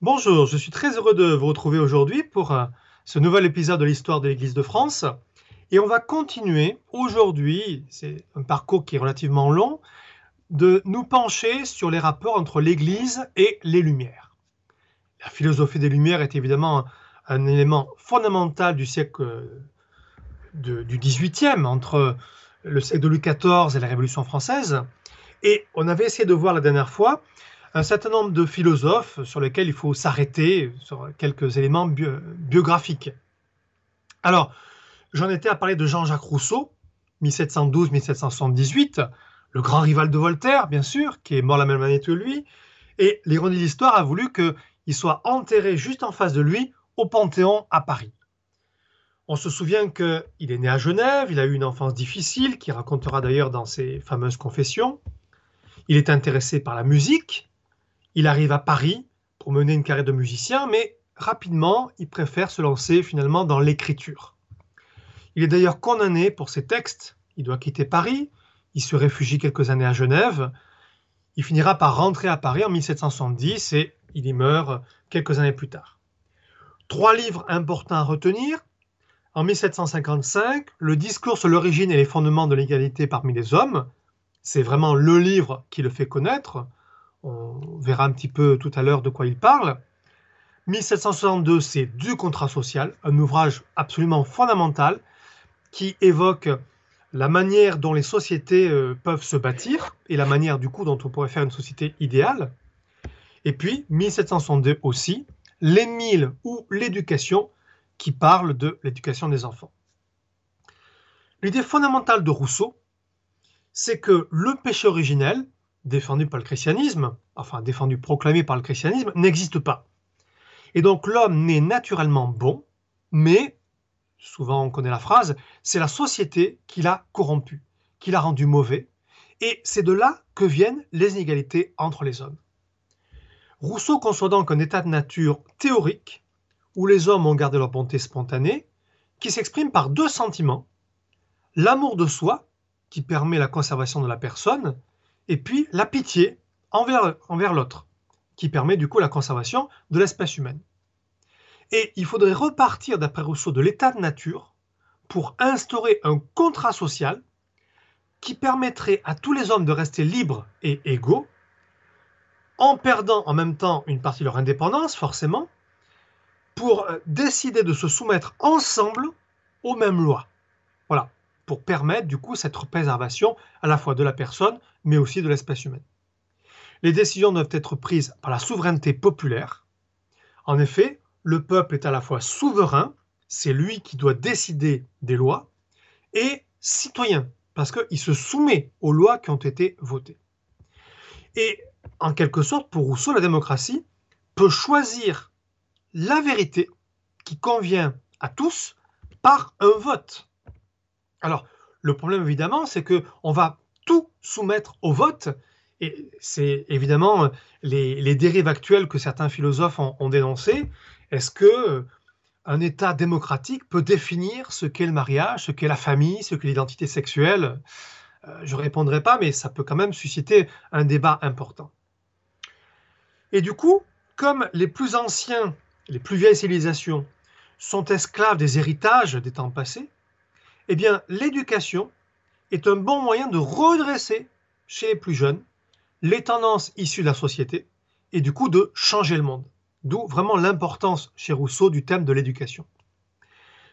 Bonjour, je suis très heureux de vous retrouver aujourd'hui pour euh, ce nouvel épisode de l'histoire de l'Église de France. Et on va continuer aujourd'hui, c'est un parcours qui est relativement long, de nous pencher sur les rapports entre l'Église et les Lumières. La philosophie des Lumières est évidemment un élément fondamental du siècle euh, du XVIIIe, entre le siècle de Louis XIV et la Révolution française. Et on avait essayé de voir la dernière fois un certain nombre de philosophes sur lesquels il faut s'arrêter, sur quelques éléments biographiques. Alors, j'en étais à parler de Jean-Jacques Rousseau, 1712-1778, le grand rival de Voltaire, bien sûr, qui est mort la même année que lui. Et l'ironie de l'histoire a voulu qu'il soit enterré juste en face de lui au Panthéon à Paris. On se souvient qu'il est né à Genève, il a eu une enfance difficile, qu'il racontera d'ailleurs dans ses fameuses confessions. Il est intéressé par la musique. Il arrive à Paris pour mener une carrière de musicien, mais rapidement, il préfère se lancer finalement dans l'écriture. Il est d'ailleurs condamné pour ses textes. Il doit quitter Paris. Il se réfugie quelques années à Genève. Il finira par rentrer à Paris en 1770 et il y meurt quelques années plus tard. Trois livres importants à retenir. En 1755, Le discours sur l'origine et les fondements de l'égalité parmi les hommes. C'est vraiment le livre qui le fait connaître. On verra un petit peu tout à l'heure de quoi il parle. 1762, c'est Du contrat social, un ouvrage absolument fondamental qui évoque la manière dont les sociétés euh, peuvent se bâtir et la manière du coup dont on pourrait faire une société idéale. Et puis 1762 aussi, l'Émile ou l'éducation qui parle de l'éducation des enfants. L'idée fondamentale de Rousseau, c'est que le péché originel, défendu par le christianisme, enfin défendu, proclamé par le christianisme, n'existe pas. Et donc l'homme naît naturellement bon, mais souvent on connaît la phrase, c'est la société qui l'a corrompu, qui l'a rendu mauvais, et c'est de là que viennent les inégalités entre les hommes. Rousseau conçoit donc un état de nature théorique où les hommes ont gardé leur bonté spontanée, qui s'exprime par deux sentiments, l'amour de soi, qui permet la conservation de la personne, et puis la pitié envers, l'autre, qui permet du coup la conservation de l'espèce humaine. Et il faudrait repartir, d'après Rousseau, de l'état de nature pour instaurer un contrat social qui permettrait à tous les hommes de rester libres et égaux, en perdant en même temps une partie de leur indépendance, forcément, pour euh, décider de se soumettre ensemble aux mêmes lois. Pour permettre du coup cette préservation à la fois de la personne, mais aussi de l'espèce humaine. Les décisions doivent être prises par la souveraineté populaire. En effet, le peuple est à la fois souverain, c'est lui qui doit décider des lois, et citoyen, parce qu'il se soumet aux lois qui ont été votées. Et en quelque sorte, pour Rousseau, la démocratie peut choisir la vérité qui convient à tous par un vote. Alors, le problème évidemment, c'est que on va tout soumettre au vote, et c'est évidemment les, dérives actuelles que certains philosophes ont, ont dénoncées, est-ce que euh, un État démocratique peut définir ce qu'est le mariage, ce qu'est la famille, ce qu'est l'identité sexuelle? Euh, Je ne répondrai pas, mais ça peut quand même susciter un débat important. Et du coup, comme les plus anciens, les plus vieilles civilisations sont esclaves des héritages des temps passés, eh bien, l'éducation est un bon moyen de redresser chez les plus jeunes les tendances issues de la société et du coup de changer le monde. D'où vraiment l'importance chez Rousseau du thème de l'éducation.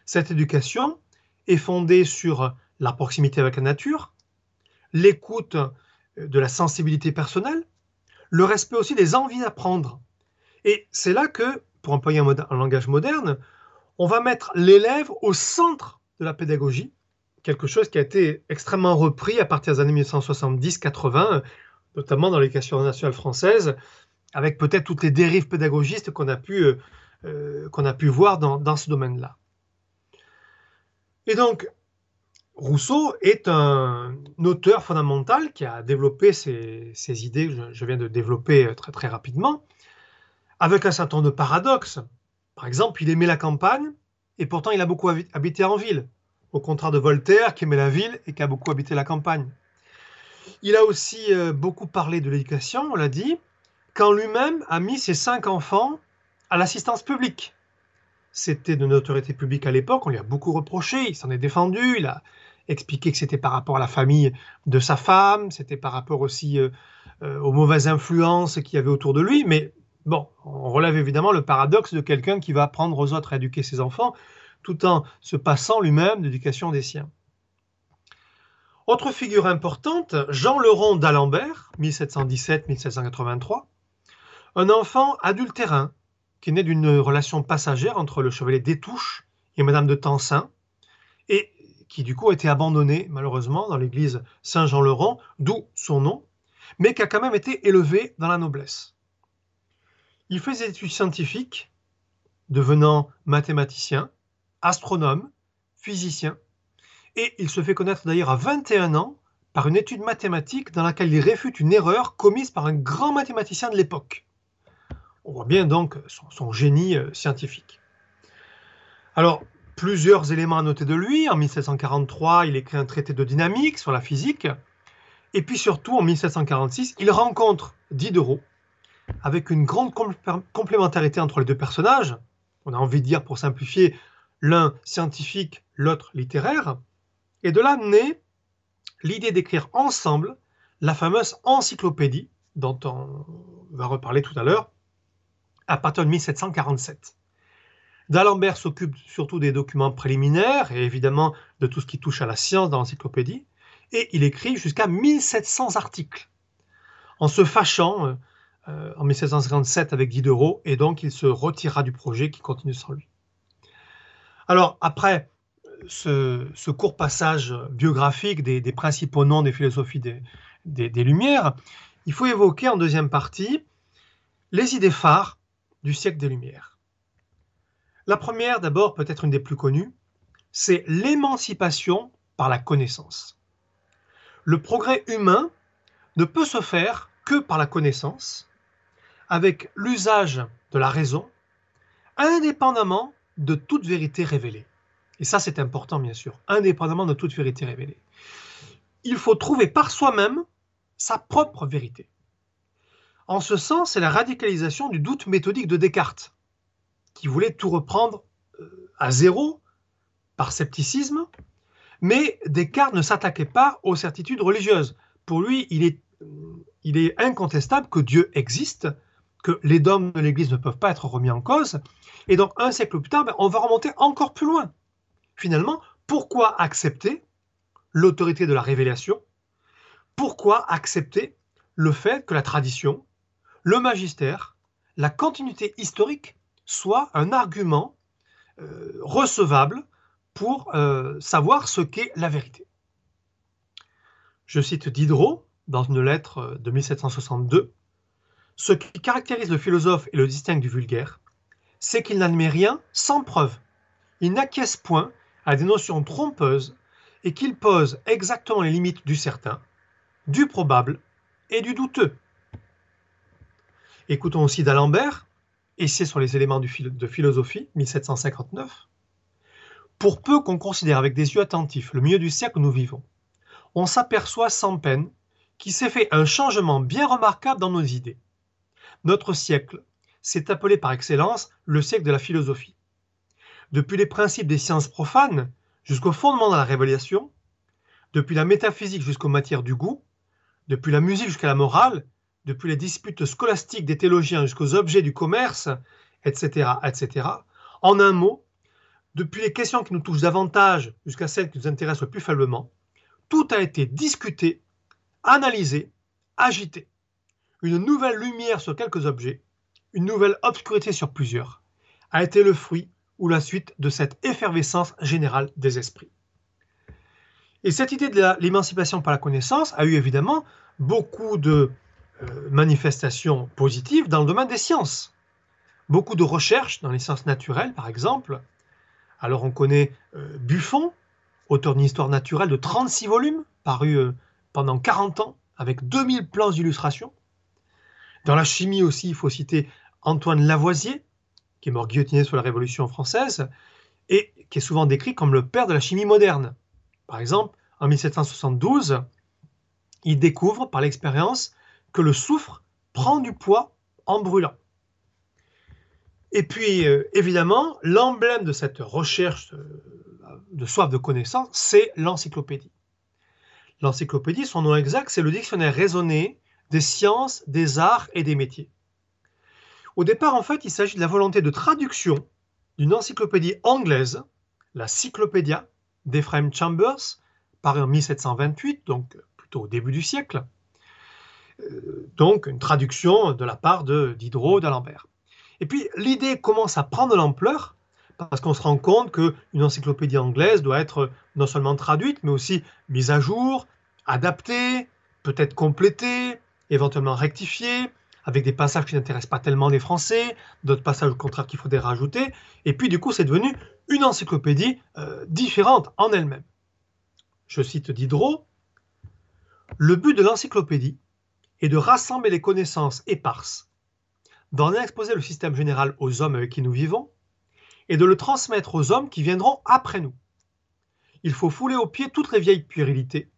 Cette éducation est fondée sur la proximité avec la nature, l'écoute de la sensibilité personnelle, le respect aussi des envies d'apprendre. Et c'est là que, pour employer un, un, langage moderne, on va mettre l'élève au centre de la pédagogie, quelque chose qui a été extrêmement repris à partir des années 1970-80, notamment dans l'éducation nationale française, avec peut-être toutes les dérives pédagogistes qu'on a, pu, euh, euh, voir dans, ce domaine-là. Et donc, Rousseau est un auteur fondamental qui a développé ces, idées que je viens de développer très très rapidement, avec un certain nombre de paradoxes. Par exemple, il aimait la campagne et pourtant il a beaucoup habité en ville, au contraire de Voltaire qui aimait la ville et qui a beaucoup habité la campagne. Il a aussi euh, beaucoup parlé de l'éducation, on l'a dit, quand lui-même a mis ses cinq enfants à l'assistance publique. C'était de notoriété publique à l'époque, on lui a beaucoup reproché, il s'en est défendu, il a expliqué que c'était par rapport à la famille de sa femme, c'était par rapport aussi euh, euh, aux mauvaises influences qu'il y avait autour de lui, mais bon, on relève évidemment le paradoxe de quelqu'un qui va apprendre aux autres à éduquer ses enfants tout en se passant lui-même d'éducation des siens. Autre figure importante, Jean Leron d'Alembert, 1717-1783, un enfant adultérin qui né d'une relation passagère entre le chevalier Détouche et Madame de Tencin, et qui du coup a été abandonné malheureusement dans l'église Saint-Jean-Leron, d'où son nom, mais qui a quand même été élevé dans la noblesse. Il fait des études scientifiques, devenant mathématicien, astronome, physicien, et il se fait connaître d'ailleurs à 21 ans par une étude mathématique dans laquelle il réfute une erreur commise par un grand mathématicien de l'époque. On voit bien donc son, génie euh, scientifique. Alors, plusieurs éléments à noter de lui. En 1743, il écrit un traité de dynamique sur la physique. Et puis surtout, en 1746, il rencontre Diderot, avec une grande complémentarité entre les deux personnages. On a envie de dire, pour simplifier, l'un scientifique, l'autre littéraire. Et de là naît l'idée d'écrire ensemble la fameuse encyclopédie, dont on va reparler tout à l'heure, à partir de 1747. D'Alembert s'occupe surtout des documents préliminaires et évidemment de tout ce qui touche à la science dans l'encyclopédie, et il écrit jusqu'à 1700 articles, en se fâchant euh, euh, en 1757 avec Diderot, et donc il se retirera du projet qui continue sans lui. Alors après ce, court passage biographique des, principaux noms des philosophies des Lumières, il faut évoquer en deuxième partie les idées phares du siècle des Lumières. La première, d'abord, peut-être une des plus connues, c'est l'émancipation par la connaissance. Le progrès humain ne peut se faire que par la connaissance, avec l'usage de la raison, indépendamment de toute vérité révélée. Et ça, c'est important, bien sûr, indépendamment de toute vérité révélée. Il faut trouver par soi-même sa propre vérité. En ce sens, c'est la radicalisation du doute méthodique de Descartes, qui voulait tout reprendre euh, à zéro par scepticisme, mais Descartes ne s'attaquait pas aux certitudes religieuses. Pour lui, il est, il est incontestable que Dieu existe, que les dogmes de l'Église ne peuvent pas être remis en cause, et donc un siècle plus tard, ben, on va remonter encore plus loin. Finalement, pourquoi accepter l'autorité de la révélation? Pourquoi accepter le fait que la tradition, le magistère, la continuité historique soit un argument euh, recevable pour euh, savoir ce qu'est la vérité? Je cite Diderot dans une lettre de 1762. Ce qui caractérise le philosophe et le distingue du vulgaire, c'est qu'il n'admet rien sans preuve. Il n'acquiesce point à des notions trompeuses et qu'il pose exactement les limites du certain, du probable et du douteux. Écoutons aussi d'Alembert, Essai sur les éléments de philosophie, 1759. Pour peu qu'on considère avec des yeux attentifs le milieu du siècle où nous vivons, on s'aperçoit sans peine qu'il s'est fait un changement bien remarquable dans nos idées. Notre siècle s'est appelé par excellence le siècle de la philosophie. Depuis les principes des sciences profanes jusqu'au fondement de la révélation, depuis la métaphysique jusqu'aux matières du goût, depuis la musique jusqu'à la morale, depuis les disputes scolastiques des théologiens jusqu'aux objets du commerce, etc., etc. En un mot, depuis les questions qui nous touchent davantage jusqu'à celles qui nous intéressent le plus faiblement, tout a été discuté, analysé, agité. Une nouvelle lumière sur quelques objets, une nouvelle obscurité sur plusieurs, a été le fruit ou la suite de cette effervescence générale des esprits. Et cette idée de l'émancipation par la connaissance a eu évidemment beaucoup de euh, manifestations positives dans le domaine des sciences. Beaucoup de recherches dans les sciences naturelles, par exemple. Alors on connaît euh, Buffon, auteur d'une histoire naturelle de 36 volumes, paru euh, pendant 40 ans, avec 2000 plans d'illustration. Dans la chimie aussi, il faut citer Antoine Lavoisier, qui est mort guillotiné sous la Révolution française, et qui est souvent décrit comme le père de la chimie moderne. Par exemple, en 1772, il découvre par l'expérience que le soufre prend du poids en brûlant. Et puis, euh, évidemment, l'emblème de cette recherche euh, de soif de connaissance, c'est l'encyclopédie. L'encyclopédie, son nom exact, c'est le dictionnaire raisonné des sciences, des arts et des métiers. Au départ, en fait, il s'agit de la volonté de traduction d'une encyclopédie anglaise, la Cyclopédia d'Ephraim Chambers, parue en 1728, donc plutôt au début du siècle. Euh, donc une traduction de la part de Diderot d'Alembert. Et puis l'idée commence à prendre l'ampleur parce qu'on se rend compte qu'une encyclopédie anglaise doit être non seulement traduite, mais aussi mise à jour, adaptée, peut-être complétée, éventuellement rectifiée, avec des passages qui n'intéressent pas tellement les Français, d'autres passages au contraire qu'il faudrait rajouter. Et puis du coup, c'est devenu une encyclopédie euh, différente en elle-même. Je cite Diderot, Le but de l'encyclopédie est de rassembler les connaissances éparses, d'en exposer le système général aux hommes avec qui nous vivons, et de le transmettre aux hommes qui viendront après nous. Il faut fouler aux pieds toutes les vieilles puérilités,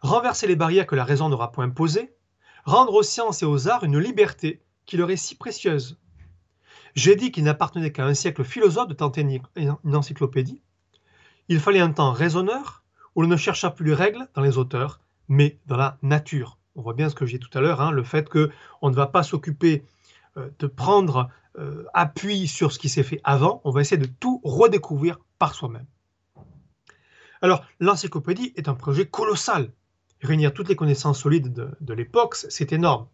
renverser les barrières que la raison n'aura point posées, rendre aux sciences et aux arts une liberté qui leur est si précieuse. J'ai dit qu'il n'appartenait qu'à un siècle philosophe de tenter une encyclopédie. Il fallait un temps raisonneur où l'on ne chercha plus les règles dans les auteurs, mais dans la nature. On voit bien ce que j'ai dit tout à l'heure, hein, le fait qu'on ne va pas s'occuper euh, de prendre euh, appui sur ce qui s'est fait avant, on va essayer de tout redécouvrir par soi-même. Alors, l'encyclopédie est un projet colossal. Réunir toutes les connaissances solides de, l'époque, c'est énorme.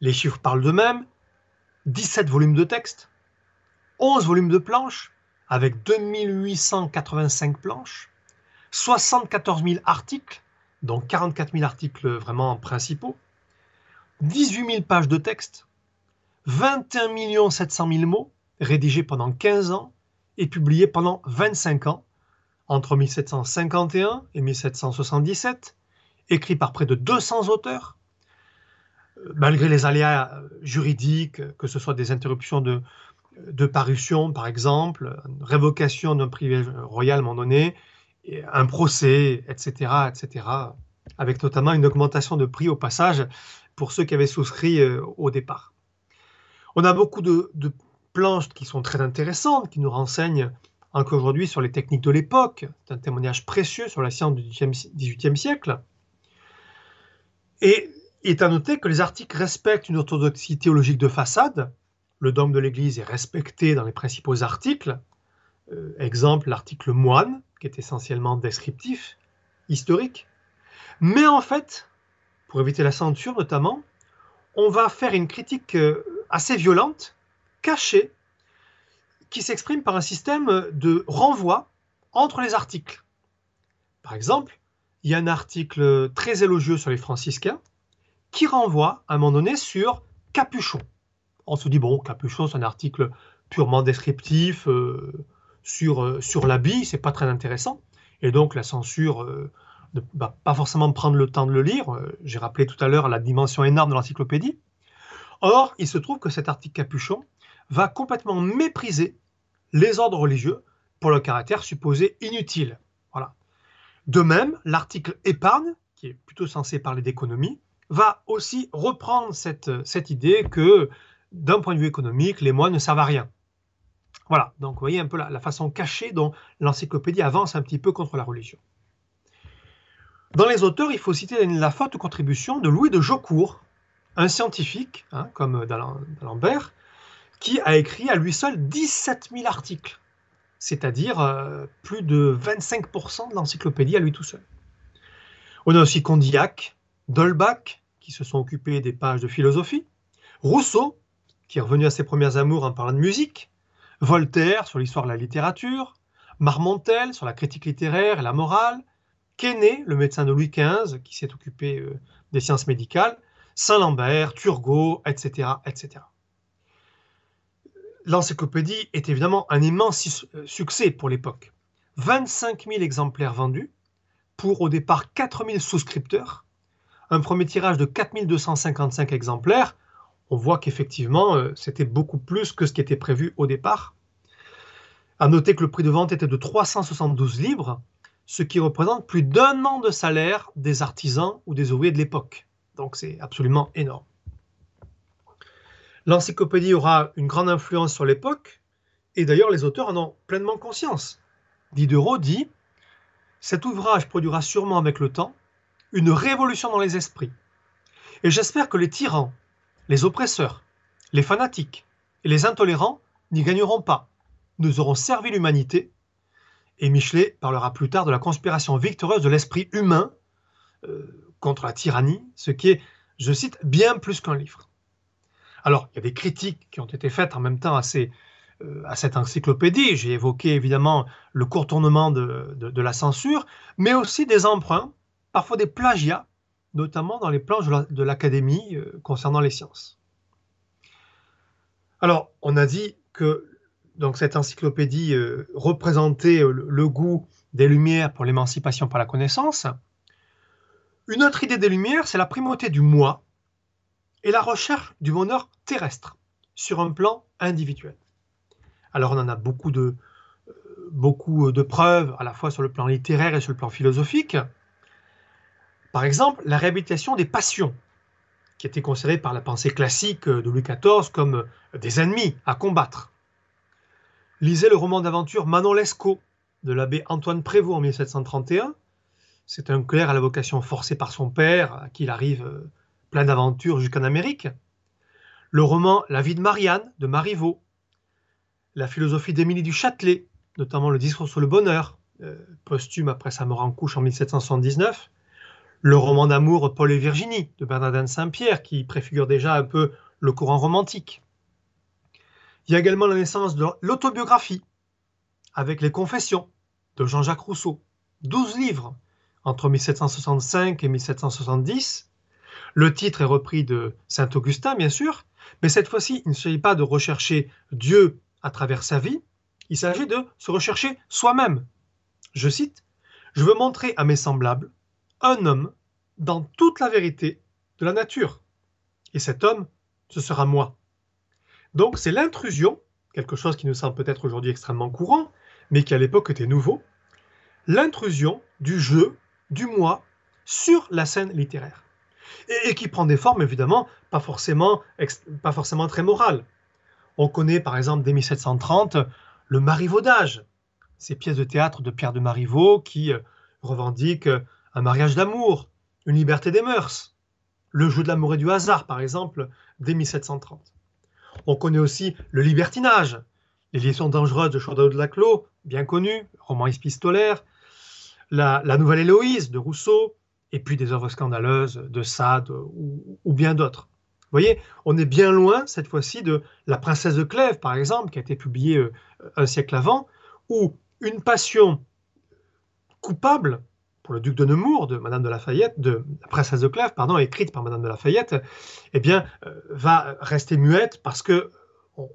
Les chiffres parlent d'eux-mêmes. 17 volumes de texte, 11 volumes de planches, avec 2885 planches, 74 000 articles, dont 44 000 articles vraiment principaux, 18 000 pages de texte, 21 700 000 mots rédigés pendant 15 ans et publiés pendant 25 ans, entre 1751 et 1777, écrits par près de 200 auteurs, euh, malgré les aléas juridiques, que ce soit des interruptions de, de parution par exemple, révocation d'un privilège royal à un moment donné, un procès, etc., etc., avec notamment une augmentation de prix au passage pour ceux qui avaient souscrit euh, au départ. On a beaucoup de, planches qui sont très intéressantes, qui nous renseignent encore aujourd'hui sur les techniques de l'époque. C'est un témoignage précieux sur la science du XVIIIe siècle. Et il est à noter que les articles respectent une orthodoxie théologique de façade. Le dogme de l'Église est respecté dans les principaux articles. Euh, exemple, l'article moine, qui est essentiellement descriptif, historique. Mais en fait, pour éviter la censure notamment, on va faire une critique euh, assez violente, cachée, qui s'exprime par un système de renvoi entre les articles. Par exemple, il y a un article très élogieux sur les franciscains qui renvoie à un moment donné sur Capuchon. On se dit, bon, Capuchon, c'est un article purement descriptif, euh, sur, euh, sur l'habit, c'est pas très intéressant. Et donc la censure euh, ne va pas forcément prendre le temps de le lire. J'ai rappelé tout à l'heure la dimension énorme de l'encyclopédie. Or, il se trouve que cet article capuchon va complètement mépriser les ordres religieux pour le caractère supposé inutile. De même, l'article épargne, qui est plutôt censé parler d'économie, va aussi reprendre cette, idée que, d'un point de vue économique, les moines ne servent à rien. Voilà, donc vous voyez un peu la, façon cachée dont l'encyclopédie avance un petit peu contre la religion. Dans les auteurs, il faut citer la forte contribution de Louis de Jaucourt, un scientifique, hein, comme d'Alembert, qui a écrit à lui seul 17 000 articles, c'est-à-dire euh, plus de 25% de l'encyclopédie à lui tout seul. On a aussi Condillac, Dolbach, qui se sont occupés des pages de philosophie, Rousseau, qui est revenu à ses premières amours en parlant de musique, Voltaire sur l'histoire de la littérature, Marmontel sur la critique littéraire et la morale, Quesnay, le médecin de Louis XV qui s'est occupé euh, des sciences médicales, Saint-Lambert, Turgot, etc. etc. L'encyclopédie est évidemment un immense euh, succès pour l'époque. 25 000 exemplaires vendus pour au départ 4 000 souscripteurs. Un premier tirage de 4 255 exemplaires on voit qu'effectivement, euh, c'était beaucoup plus que ce qui était prévu au départ. À noter que le prix de vente était de 372 livres, ce qui représente plus d'un an de salaire des artisans ou des ouvriers de l'époque. Donc c'est absolument énorme. L'encyclopédie aura une grande influence sur l'époque, et d'ailleurs les auteurs en ont pleinement conscience. Diderot dit Cet ouvrage produira sûrement avec le temps une révolution dans les esprits. Et j'espère que les tyrans, les oppresseurs, les fanatiques et les intolérants n'y gagneront pas. Nous aurons servi l'humanité. Et Michelet parlera plus tard de la conspiration victorieuse de l'esprit humain euh, contre la tyrannie, ce qui est, je cite, bien plus qu'un livre. Alors, il y a des critiques qui ont été faites en même temps à, euh, cette encyclopédie. J'ai évoqué évidemment le contournement de, de, la censure, mais aussi des emprunts, parfois des plagiats, notamment dans les planches de l'Académie euh, concernant les sciences. Alors, on a dit que donc, cette encyclopédie euh, représentait le goût des Lumières pour l'émancipation par la connaissance. Une autre idée des Lumières, c'est la primauté du moi et la recherche du bonheur terrestre sur un plan individuel. Alors on en a beaucoup de, euh, beaucoup de preuves, à la fois sur le plan littéraire et sur le plan philosophique. Par exemple, la réhabilitation des passions, qui était considérée par la pensée classique de Louis XIV comme des ennemis à combattre. Lisez le roman d'aventure Manon Lescaut de l'abbé Antoine Prévost en 1731. C'est un clerc à la vocation forcée par son père, à qui il arrive euh, plein d'aventures jusqu'en Amérique. Le roman La vie de Marianne de Marivaux. La philosophie d'Émilie du Châtelet, notamment le discours sur le bonheur, euh, posthume après sa mort en couche en 1779. Le roman d'amour Paul et Virginie de Bernardin Saint-Pierre, qui préfigure déjà un peu le courant romantique. Il y a également la naissance de l'autobiographie, avec les Confessions de Jean-Jacques Rousseau. 12 livres entre 1765 et 1770, le titre est repris de Saint Augustin, bien sûr, mais cette fois-ci, il ne s'agit pas de rechercher Dieu à travers sa vie, il s'agit de se rechercher soi-même. Je cite, Je veux montrer à mes semblables un homme dans toute la vérité de la nature. Et cet homme, ce sera moi. Donc c'est l'intrusion, quelque chose qui nous semble peut-être aujourd'hui extrêmement courant, mais qui à l'époque était nouveau, l'intrusion du jeu, du moi, sur la scène littéraire et, qui prend des formes évidemment pas forcément, pas forcément très morales. On connaît par exemple dès 1730 le marivaudage, ces pièces de théâtre de Pierre de Marivaux qui euh, revendiquent un mariage d'amour, une liberté des mœurs, le jeu de l'amour et du hasard par exemple dès 1730. On connaît aussi le libertinage, les liaisons dangereuses de Chaudeau de Laclos, bien connu, roman épistolaire, la, la Nouvelle Héloïse de Rousseau, et puis des œuvres scandaleuses de Sade ou, bien d'autres. Vous voyez, on est bien loin cette fois-ci de La Princesse de Clèves, par exemple, qui a été publiée euh, un siècle avant, où une passion coupable pour le duc de Nemours, de Madame de Lafayette, de la princesse de Clèves, pardon, écrite par Madame de Lafayette, eh bien, euh, va rester muette parce que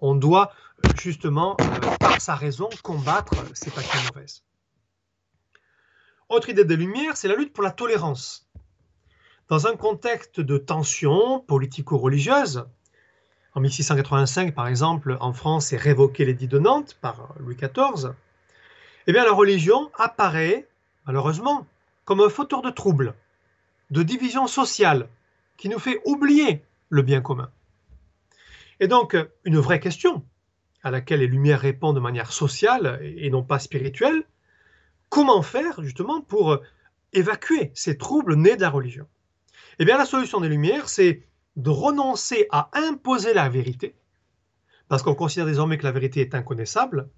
on, doit justement, euh, par sa raison, combattre ces passions mauvaises. Autre idée des Lumières, c'est la lutte pour la tolérance. Dans un contexte de tension politico-religieuse, en 1685 par exemple, en France est révoqué l'édit de Nantes par Louis XIV, eh bien la religion apparaît, malheureusement, comme un fauteur de troubles, de division sociale, qui nous fait oublier le bien commun. Et donc, une vraie question, à laquelle les Lumières répondent de manière sociale et non pas spirituelle, comment faire justement pour euh, évacuer ces troubles nés de la religion? Eh bien, la solution des Lumières, c'est de renoncer à imposer la vérité, parce qu'on considère désormais que la vérité est inconnaissable,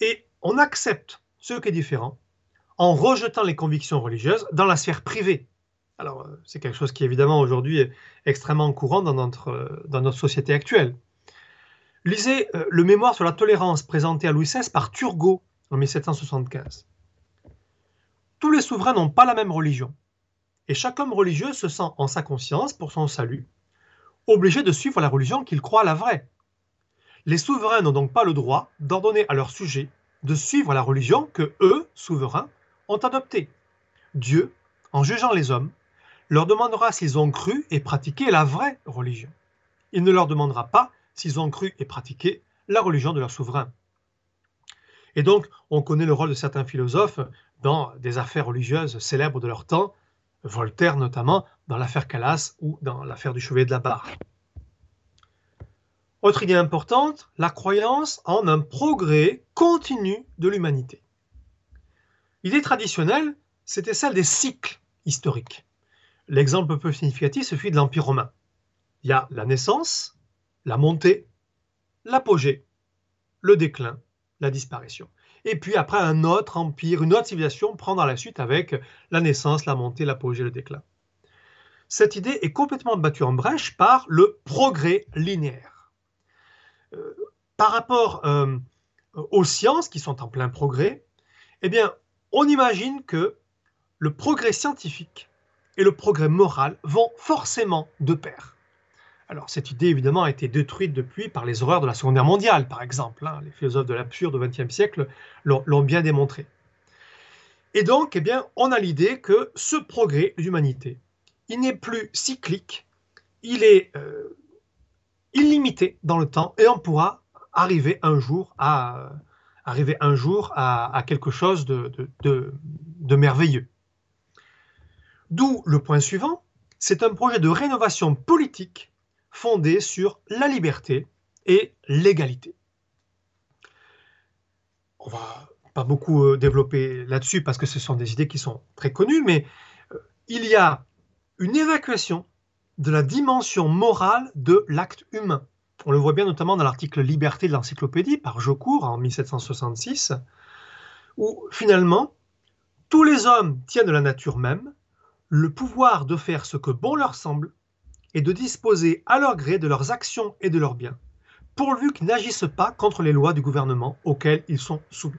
et on accepte ce qui est différent en rejetant les convictions religieuses dans la sphère privée. Alors, euh, c'est quelque chose qui évidemment aujourd'hui est extrêmement courant dans notre, euh, dans notre société actuelle. Lisez le mémoire sur la tolérance présenté à Louis XVI par Turgot en 1775. Tous les souverains n'ont pas la même religion, et chaque homme religieux se sent en sa conscience, pour son salut, obligé de suivre la religion qu'il croit la vraie. Les souverains n'ont donc pas le droit d'ordonner à leurs sujets de suivre la religion que eux, souverains, ont adoptée. Dieu, en jugeant les hommes, leur demandera s'ils ont cru et pratiqué la vraie religion. Il ne leur demandera pas s'ils ont cru et pratiqué la religion de leur souverain. Et donc, on connaît le rôle de certains philosophes dans des affaires religieuses célèbres de leur temps, Voltaire notamment, dans l'affaire Calas ou dans l'affaire du chevalier de la Barre. Autre idée importante, la croyance en un progrès continu de l'humanité. L'idée traditionnelle, c'était celle des cycles historiques. L'exemple peu significatif, celui de l'Empire romain. Il y a la naissance, la montée, l'apogée, le déclin, la disparition. Et puis après, un autre empire, une autre civilisation prendra la suite avec la naissance, la montée, l'apogée, le déclin. Cette idée est complètement battue en brèche par le progrès linéaire. Euh, par rapport euh, aux sciences qui sont en plein progrès, eh bien, on imagine que le progrès scientifique et le progrès moral vont forcément de pair. Alors cette idée évidemment a été détruite depuis par les horreurs de la Seconde Guerre mondiale, par exemple. Hein. Les philosophes de l'absurde au XXe siècle l'ont bien démontré. Et donc, eh bien, on a l'idée que ce progrès d'humanité, il n'est plus cyclique, il est euh, illimité dans le temps et on pourra arriver un jour à, quelque chose de merveilleux. D'où le point suivant, c'est un projet de rénovation politique fondé sur la liberté et l'égalité. On va pas beaucoup euh, développer là-dessus parce que ce sont des idées qui sont très connues, mais euh, il y a une évacuation de la dimension morale de l'acte humain. On le voit bien notamment dans l'article Liberté de l'encyclopédie par Jocourt en 1766, où finalement tous les hommes tiennent de la nature même le pouvoir de faire ce que bon leur semble et de disposer à leur gré de leurs actions et de leurs biens, pourvu qu'ils n'agissent pas contre les lois du gouvernement auxquelles ils sont soumis.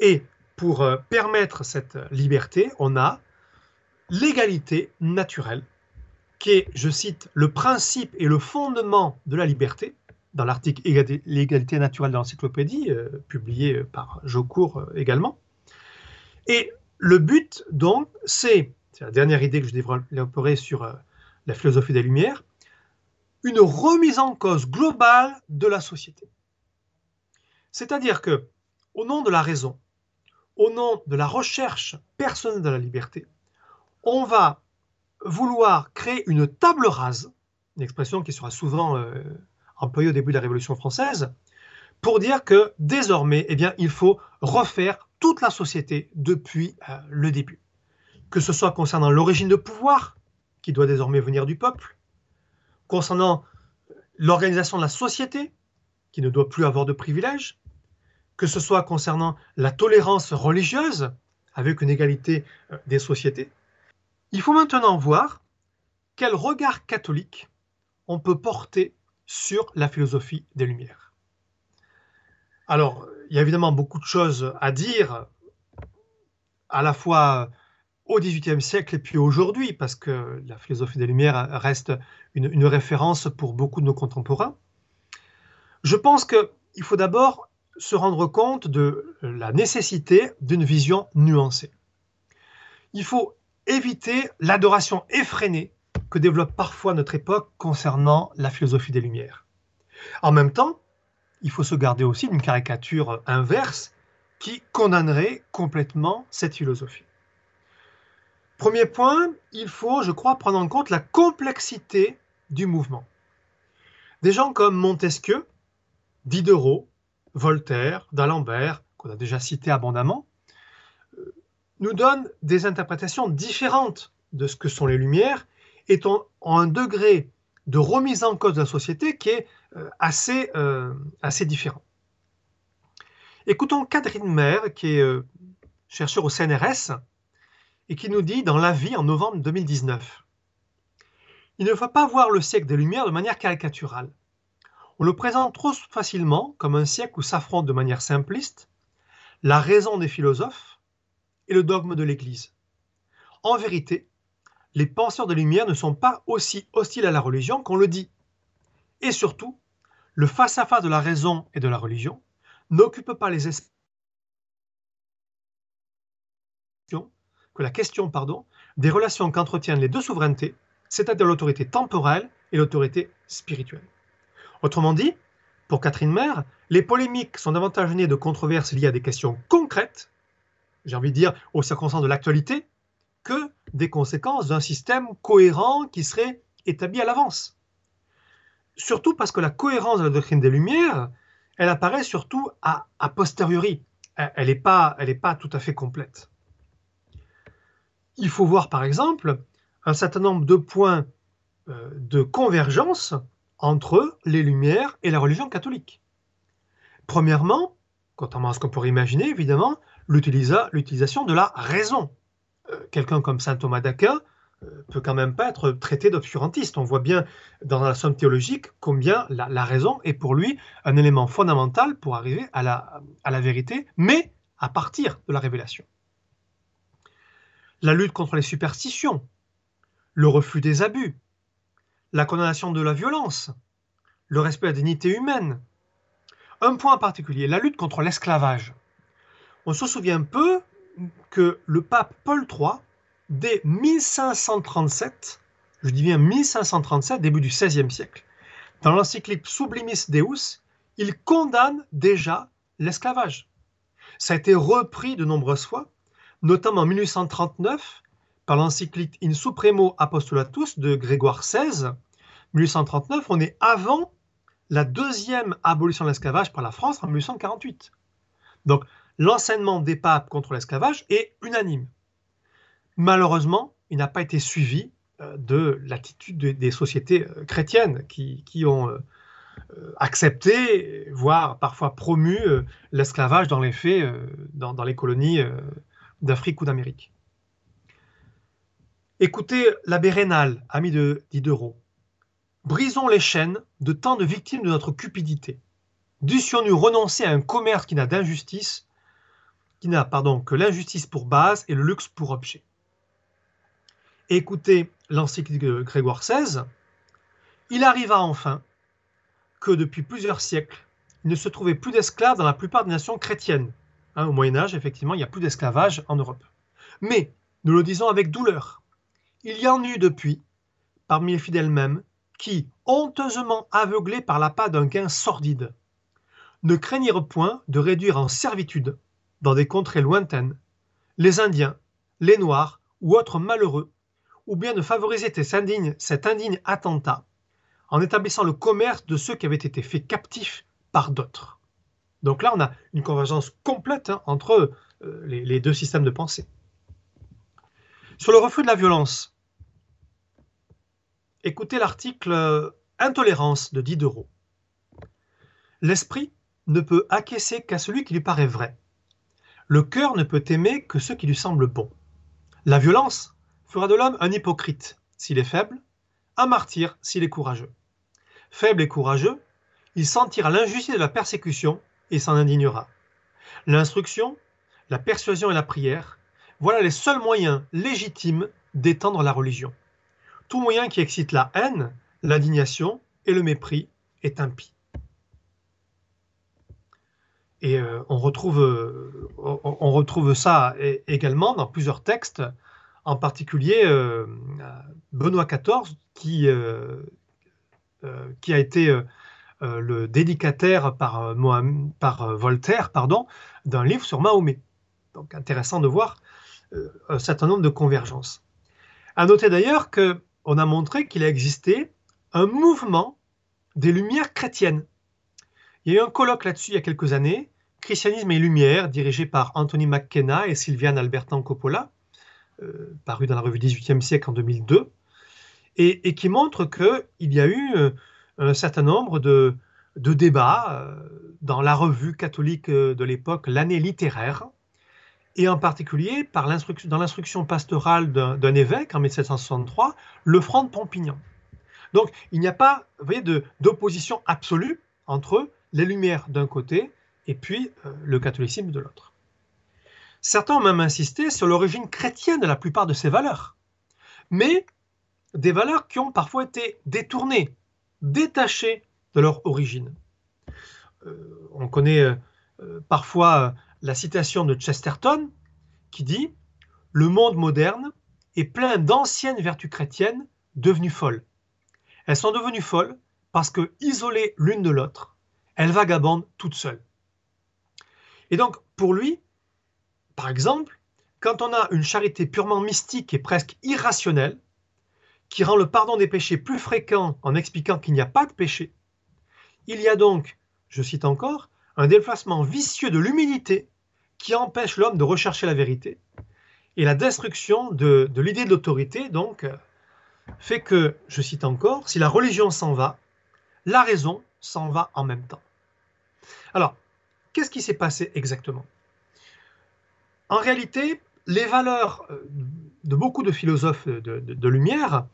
Et pour euh, permettre cette liberté, on a l'égalité naturelle, qui est, je cite, le principe et le fondement de la liberté, dans l'article L'égalité naturelle de l'encyclopédie, euh, publié par Jocourt euh, également. Et le but, donc, c'est, c'est la dernière idée que je développerai sur euh, la philosophie des Lumières, une remise en cause globale de la société. C'est-à-dire que, au nom de la raison, au nom de la recherche personnelle de la liberté, on va vouloir créer une table rase, une expression qui sera souvent euh, employée au début de la Révolution française, pour dire que désormais, eh bien, il faut refaire toute la société depuis euh, le début. Que ce soit concernant l'origine de pouvoir, qui doit désormais venir du peuple, concernant l'organisation de la société, qui ne doit plus avoir de privilèges, que ce soit concernant la tolérance religieuse, avec une égalité euh, des sociétés. Il faut maintenant voir quel regard catholique on peut porter sur la philosophie des Lumières. Alors, il y a évidemment beaucoup de choses à dire, à la fois au XVIIIe siècle et puis aujourd'hui, parce que la philosophie des Lumières reste une, référence pour beaucoup de nos contemporains. Je pense qu'il faut d'abord se rendre compte de la nécessité d'une vision nuancée. Il faut éviter l'adoration effrénée que développe parfois notre époque concernant la philosophie des Lumières. En même temps, il faut se garder aussi d'une caricature inverse qui condamnerait complètement cette philosophie. Premier point, il faut, je crois, prendre en compte la complexité du mouvement. Des gens comme Montesquieu, Diderot, Voltaire, d'Alembert, qu'on a déjà cité abondamment, euh, nous donnent des interprétations différentes de ce que sont les Lumières, étant en un degré de remise en cause de la société qui est euh, assez, euh, assez différent. Écoutons Catherine Maire, qui est chercheur au CNRS, et qui nous dit dans La vie en novembre 2019 Il ne faut pas voir le siècle des Lumières de manière caricaturale. On le présente trop facilement comme un siècle où s'affrontent de manière simpliste la raison des philosophes et le dogme de l'Église. En vérité, les penseurs de lumière ne sont pas aussi hostiles à la religion qu'on le dit. Et surtout, le face-à-face de la raison et de la religion n'occupe pas les esprits que la question pardon, des relations qu'entretiennent les deux souverainetés, c'est-à-dire l'autorité temporelle et l'autorité spirituelle. Autrement dit, pour Catherine Maire, les polémiques sont davantage nées de controverses liées à des questions concrètes, j'ai envie de dire aux circonstances de l'actualité, que des conséquences d'un système cohérent qui serait établi à l'avance. surtout parce que la cohérence de la doctrine des Lumières, elle apparaît surtout a, posteriori. Elle n'est pas, pas tout à fait complète. Il faut voir par exemple un certain nombre de points euh, de convergence entre les Lumières et la religion catholique. Premièrement, contrairement à ce qu'on pourrait imaginer, évidemment, l'utilisation de la raison. Euh, quelqu'un comme saint Thomas d'Aquin euh, peut quand même pas être traité d'obscurantiste. On voit bien dans la somme théologique combien la, raison est pour lui un élément fondamental pour arriver à la vérité, mais à partir de la révélation. La lutte contre les superstitions, le refus des abus, la condamnation de la violence, le respect de la dignité humaine. Un point en particulier, la lutte contre l'esclavage. On se souvient peu que le pape Paul III, dès 1537, je dis bien 1537, début du XVIe siècle, dans l'encyclique Sublimis Deus, il condamne déjà l'esclavage. Ça a été repris de nombreuses fois, notamment en 1839 par l'encyclique In Supremo Apostolatus de Grégoire XVI. 1839, on est avant la deuxième abolition de l'esclavage par la France en 1848. Donc l'enseignement des papes contre l'esclavage est unanime. Malheureusement, il n'a pas été suivi euh, de l'attitude des sociétés euh, chrétiennes qui, ont euh, accepté, voire parfois promu l'esclavage dans les faits dans, les colonies d'Afrique ou d'Amérique. Écoutez l'abbé Rénal, ami de Diderot. Brisons les chaînes de tant de victimes de notre cupidité. Dussions-nous renoncer à un commerce qui n'a d'injustice qui n'a pardon, que l'injustice pour base et le luxe pour objet. Écoutez l'encyclique de Grégoire XVI, il arriva enfin que depuis plusieurs siècles, il ne se trouvait plus d'esclaves dans la plupart des nations chrétiennes. Hein, au Moyen Âge, effectivement, il n'y a plus d'esclavage en Europe. Mais, nous le disons avec douleur, il y en eut depuis, parmi les fidèles mêmes, qui, honteusement aveuglés par l'appât d'un gain sordide, ne craignirent point de réduire en servitude dans des contrées lointaines, les Indiens, les Noirs ou autres malheureux, ou bien de favoriser cet indigne attentat en établissant le commerce de ceux qui avaient été faits captifs par d'autres. Donc là, on a une convergence complète hein, entre euh, les, deux systèmes de pensée. Sur le refus de la violence, écoutez l'article euh, Intolérance de Diderot. L'esprit ne peut acquiescer qu'à celui qui lui paraît vrai. Le cœur ne peut aimer que ce qui lui semble bon. La violence fera de l'homme un hypocrite s'il est faible, un martyr s'il est courageux. Faible et courageux, il sentira l'injustice de la persécution et s'en indignera. L'instruction, la persuasion et la prière, voilà les seuls moyens légitimes d'étendre la religion. Tout moyen qui excite la haine, l'indignation et le mépris est impie. Et euh, on, retrouve, euh, on, retrouve ça également dans plusieurs textes, en particulier euh, Benoît XIV, qui a été le dédicataire par, par Voltaire pardon, d'un livre sur Mahomet. Donc intéressant de voir un certain nombre de convergences. À noter d'ailleurs qu'on a montré qu'il a existé un mouvement des Lumières chrétiennes il y a eu un colloque là-dessus il y a quelques années, Christianisme et Lumière, dirigé par Anthony McKenna et Sylviane Albertan Coppola, euh, paru dans la revue 18e siècle en 2002, et, qui montre qu'il y a eu euh, un certain nombre de, débats euh, dans la revue catholique de l'époque, l'année littéraire, et en particulier par dans l'instruction pastorale d'un évêque en 1763, le Front de Pompignan. Donc il n'y a pas d'opposition absolue entre les Lumières d'un côté et puis euh, le catholicisme de l'autre. Certains ont même insisté sur l'origine chrétienne de la plupart de ces valeurs, mais des valeurs qui ont parfois été détournées, détachées de leur origine. Euh, on connaît euh, parfois la citation de Chesterton qui dit Le monde moderne est plein d'anciennes vertus chrétiennes devenues folles. Elles sont devenues folles parce que, isolées l'une de l'autre, elle vagabonde toute seule. Et donc, pour lui, par exemple, quand on a une charité purement mystique et presque irrationnelle, qui rend le pardon des péchés plus fréquent en expliquant qu'il n'y a pas de péché. Il y a donc, je cite encore, un déplacement vicieux de l'humilité qui empêche l'homme de rechercher la vérité. Et la destruction de, l'idée de l'autorité, donc, fait que, je cite encore, si la religion s'en va, la raison s'en va en même temps. Alors, qu'est-ce qui s'est passé exactement? En réalité, les valeurs euh, de beaucoup de philosophes de, lumière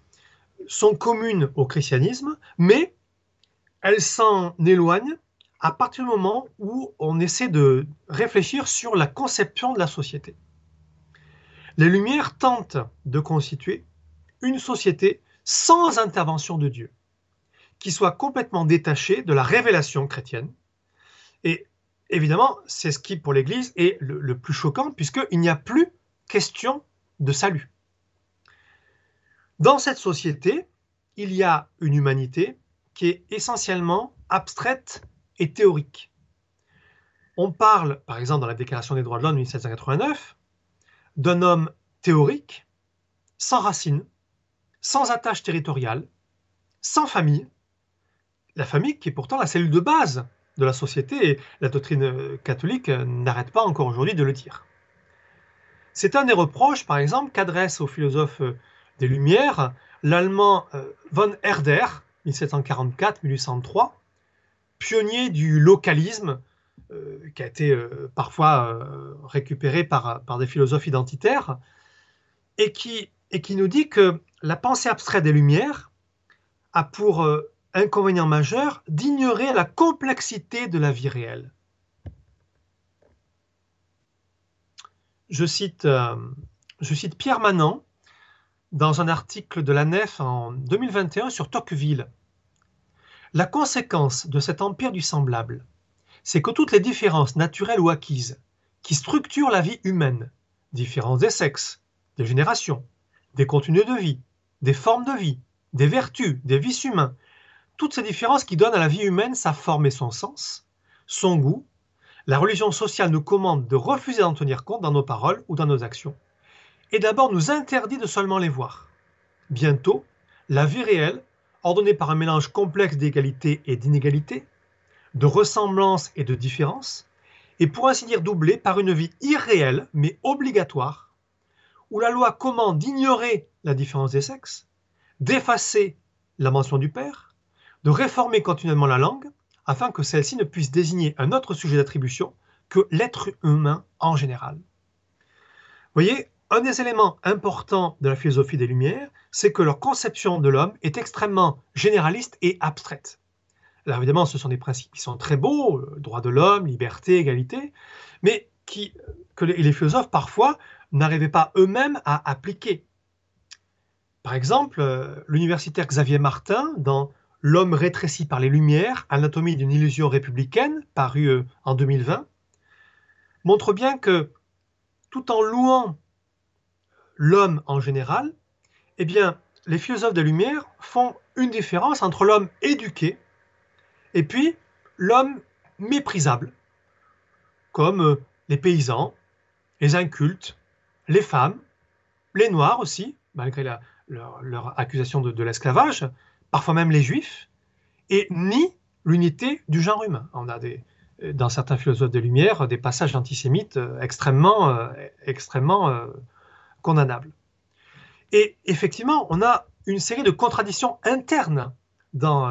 sont communes au christianisme, mais elles s'en éloignent à partir du moment où on essaie de réfléchir sur la conception de la société. Les Lumières tentent de constituer une société sans intervention de Dieu, qui soit complètement détachée de la révélation chrétienne. Et évidemment, c'est ce qui, pour l'Église, est le, le plus choquant, puisqu'il n'y a plus question de salut. Dans cette société, il y a une humanité qui est essentiellement abstraite et théorique. On parle, par exemple, dans la Déclaration des droits de l'homme de 1789, d'un homme théorique, sans racines, sans attache territoriale, sans famille. La famille qui est pourtant la cellule de base de la société, et la doctrine catholique n'arrête pas encore aujourd'hui de le dire. C'est un des reproches, par exemple, qu'adresse au philosophe euh, Lumières l'allemand euh, von Herder, 1744-1803, pionnier du localisme, euh, qui a été parfois récupéré par, des philosophes identitaires, et qui, et qui nous dit que la pensée abstraite des Lumières a pour inconvénient majeur d'ignorer la complexité de la vie réelle. je cite, euh, je cite Pierre Manant dans un article de la Nef en 2021 sur Tocqueville. La conséquence de cet empire du semblable, c'est que toutes les différences naturelles ou acquises qui structurent la vie humaine, différences des sexes, des générations, des contenus de vie, des formes de vie, des vertus, des vices humains, toutes ces différences qui donnent à la vie humaine sa forme et son sens, son goût, la religion sociale nous commande de refuser d'en tenir compte dans nos paroles ou dans nos actions, et d'abord nous interdit de seulement les voir. Bientôt, la vie réelle, ordonnée par un mélange complexe d'égalité et d'inégalité, de ressemblance et de différence, est pour ainsi dire doublée par une vie irréelle mais obligatoire, où la loi commande d'ignorer la différence des sexes, d'effacer la mention du père, de réformer continuellement la langue, afin que celle-ci ne puisse désigner un autre sujet d'attribution que l'être humain en général. Voyez, un des éléments importants de la philosophie des Lumières, c'est que leur conception de l'homme est extrêmement généraliste et abstraite. Alors évidemment, ce sont des principes qui sont très beaux, euh, droit de l'homme, liberté, égalité, mais qui, que les philosophes parfois n'arrivaient pas eux-mêmes à appliquer. Par exemple, euh, l'universitaire Xavier Martin, dans L'homme rétréci par les Lumières, anatomie d'une illusion républicaine, paru euh, en 2020, montre bien que tout en louant l'homme en général, eh bien, les philosophes des Lumières font une différence entre l'homme éduqué et puis l'homme méprisable, comme euh, les paysans, les incultes, les femmes, les noirs aussi, malgré leur, accusation de l'esclavage, parfois même les juifs, et ni l'unité du genre humain. On a des, dans certains philosophes de lumière des passages antisémites euh, extrêmement, euh, extrêmement euh, condamnables. Et effectivement, on a une série de contradictions internes dans,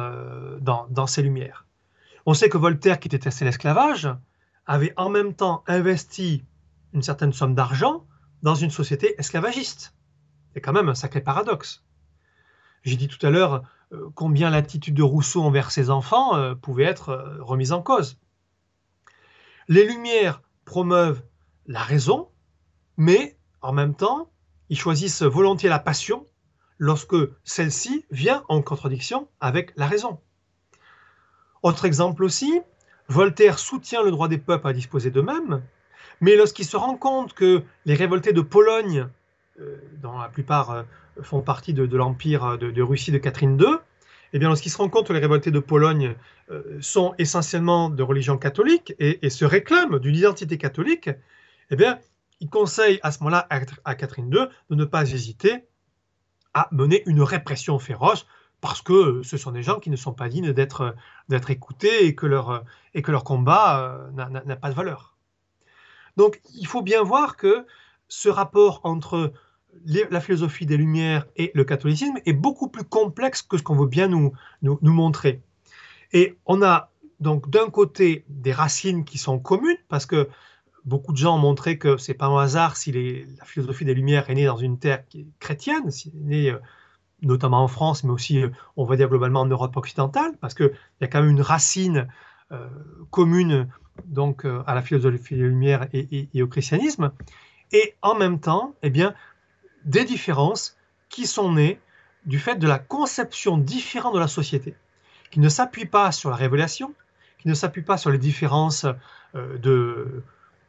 dans, ces lumières. On sait que Voltaire, qui détestait l'esclavage, avait en même temps investi une certaine somme d'argent dans une société esclavagiste. C'est quand même un sacré paradoxe. J'ai dit tout à l'heure euh, combien l'attitude de Rousseau envers ses enfants euh, pouvait être euh, remise en cause. Les Lumières promeuvent la raison, mais en même temps, ils choisissent volontiers la passion lorsque celle-ci vient en contradiction avec la raison. Autre exemple aussi, Voltaire soutient le droit des peuples à disposer d'eux-mêmes, mais lorsqu'il se rend compte que les révoltés de Pologne, dans la plupart font partie de, l'empire de, Russie de Catherine II, eh bien, lorsqu'ils se rendent compte que les révoltés de Pologne euh, sont essentiellement de religion catholique et, se réclament d'une identité catholique, eh bien, il conseille à ce moment-là à, Catherine II de ne pas hésiter à mener une répression féroce parce que ce sont des gens qui ne sont pas dignes d'être écoutés et que leur, et que leur combat n'a pas de valeur. Donc il faut bien voir que ce rapport entre la philosophie des Lumières et le catholicisme est beaucoup plus complexe que ce qu'on veut bien nous, nous, montrer. Et on a donc d'un côté des racines qui sont communes, parce que beaucoup de gens ont montré que c'est pas un hasard si la philosophie des Lumières est née dans une terre qui est chrétienne, si est née euh, notamment en France, mais aussi, euh, on va dire globalement en Europe occidentale, parce qu'il y a quand même une racine euh, commune donc à la philosophie des Lumières et, et, au christianisme. Et en même temps, eh bien, des différences qui sont nées du fait de la conception différente de la société, qui ne s'appuie pas sur la révélation, qui ne s'appuie pas sur les différences de,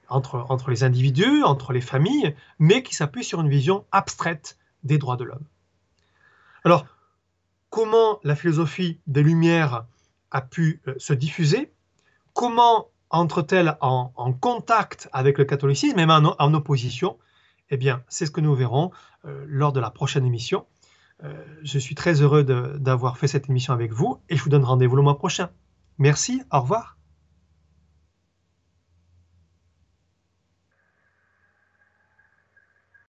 entre, les individus, entre les familles, mais qui s'appuie sur une vision abstraite des droits de l'homme. Alors, comment la philosophie des Lumières a pu euh, se diffuser? Comment entre-t-elle en, contact avec le catholicisme, même en opposition? Eh bien, c'est ce que nous verrons euh, lors de la prochaine émission. Euh, je suis très heureux d'avoir fait cette émission avec vous et je vous donne rendez-vous le mois prochain. Merci, au revoir.